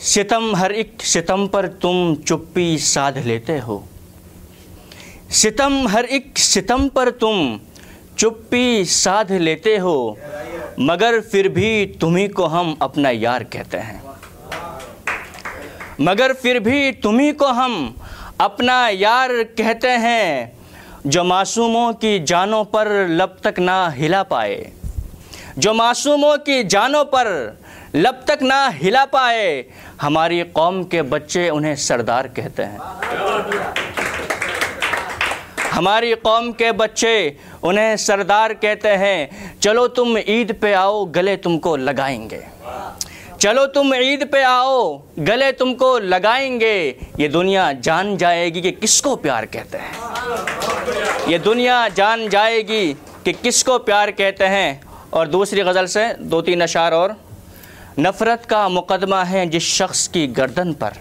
सितम, हर एक सितम पर तुम चुप्पी साध लेते हो। सितम, हर एक सितम पर तुम चुप्पी साध लेते हो, मगर फिर भी तुम्ही को हम अपना यार कहते हैं। मगर फिर भी तुम्ही को हम अपना यार कहते हैं, जो मासूमों की जानों पर लब तक ना हिला पाए। जो मासूमों की जानों पर लब तक ना हिला पाए। हमारी कौम के बच्चे उन्हें सरदार कहते हैं। हमारी कौम के बच्चे उन्हें सरदार कहते हैं। चलो तुम ईद पे आओ, गले तुमको लगाएँगे। चलो तुम ईद पे आओ, गले तुमको लगाएँगे। ये दुनिया जान जाएगी कि किसको प्यार कहते हैं। ये दुनिया जान जाएगी कि किसको प्यार कहते हैं। और दूसरी गज़ल से दो तीन अशार और नफ़रत का मुकदमा है जिस शख्स की गर्दन पर।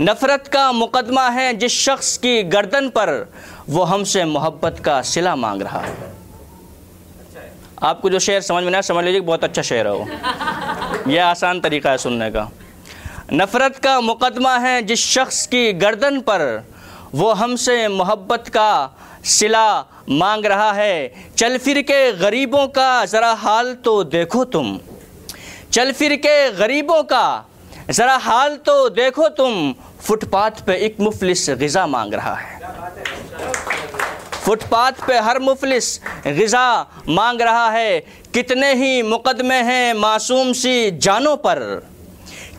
नफ़रत का मुकदमा है जिस शख्स की गर्दन पर, वो हमसे मोहब्बत का सिला मांग रहा। है आपको जो शेर समझ में ना समझ लीजिए बहुत अच्छा शेर है वो। यह आसान तरीका है सुनने का। नफ़रत का मुकदमा है जिस शख्स की गर्दन पर, वो हमसे मोहब्बत का सिला मांग रहा है। चल फिर के गरीबों का ज़रा हाल तो देखो तुम। चल फिर के गरीबों का। ज़रा हाल तो देखो तुम, फुटपाथ पे एक मुफलिस गज़ा मांग रहा है। फुटपाथ पे हर मुफलिस गज़ा मांग रहा है। कितने ही मुकदमे हैं मासूम सी जानों पर।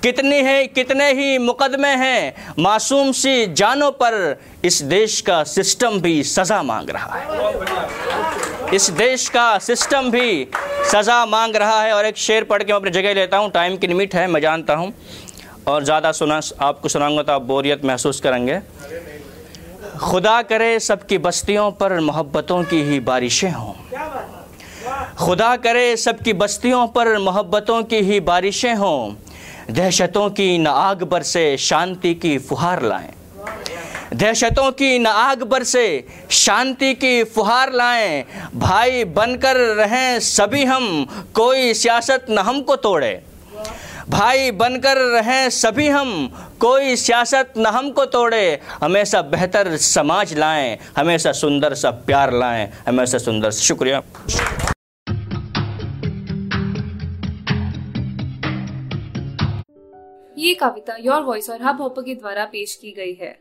कितनी है, कितने ही मुकदमे हैं मासूम सी जानों पर। इस देश का सिस्टम भी सज़ा मांग रहा है। इस देश का सिस्टम भी सज़ा मांग रहा है और एक शेर पढ़ के मैं अपनी जगह लेता हूँ। टाइम की लिमिट है, मैं जानता हूँ। और ज़्यादा सुना, आपको सुनाऊँगा तो आप बोरियत महसूस करेंगे। खुदा करे सबकी बस्तियों पर मोहब्बतों की ही बारिशें हों। खुदा करे सबकी बस्तियों पर मोहब्बतों की ही बारिशें हों। दहशतों की न आग बरसे, शांति की फुहार लाएँ। दहशतों की न आग बरसे शांति की फुहार लाएँ। भाई बनकर रहें सभी हम, कोई सियासत न हमको तोड़े। भाई बनकर रहें सभी हम, कोई सियासत न हमको तोड़े। हमेशा बेहतर समाज लाएँ, हमेशा सुंदर सा प्यार लाएँ, हमेशा सुंदर शुक्रिया। ये कविता योर वॉइस और हब हॉपर के द्वारा पेश की गई है।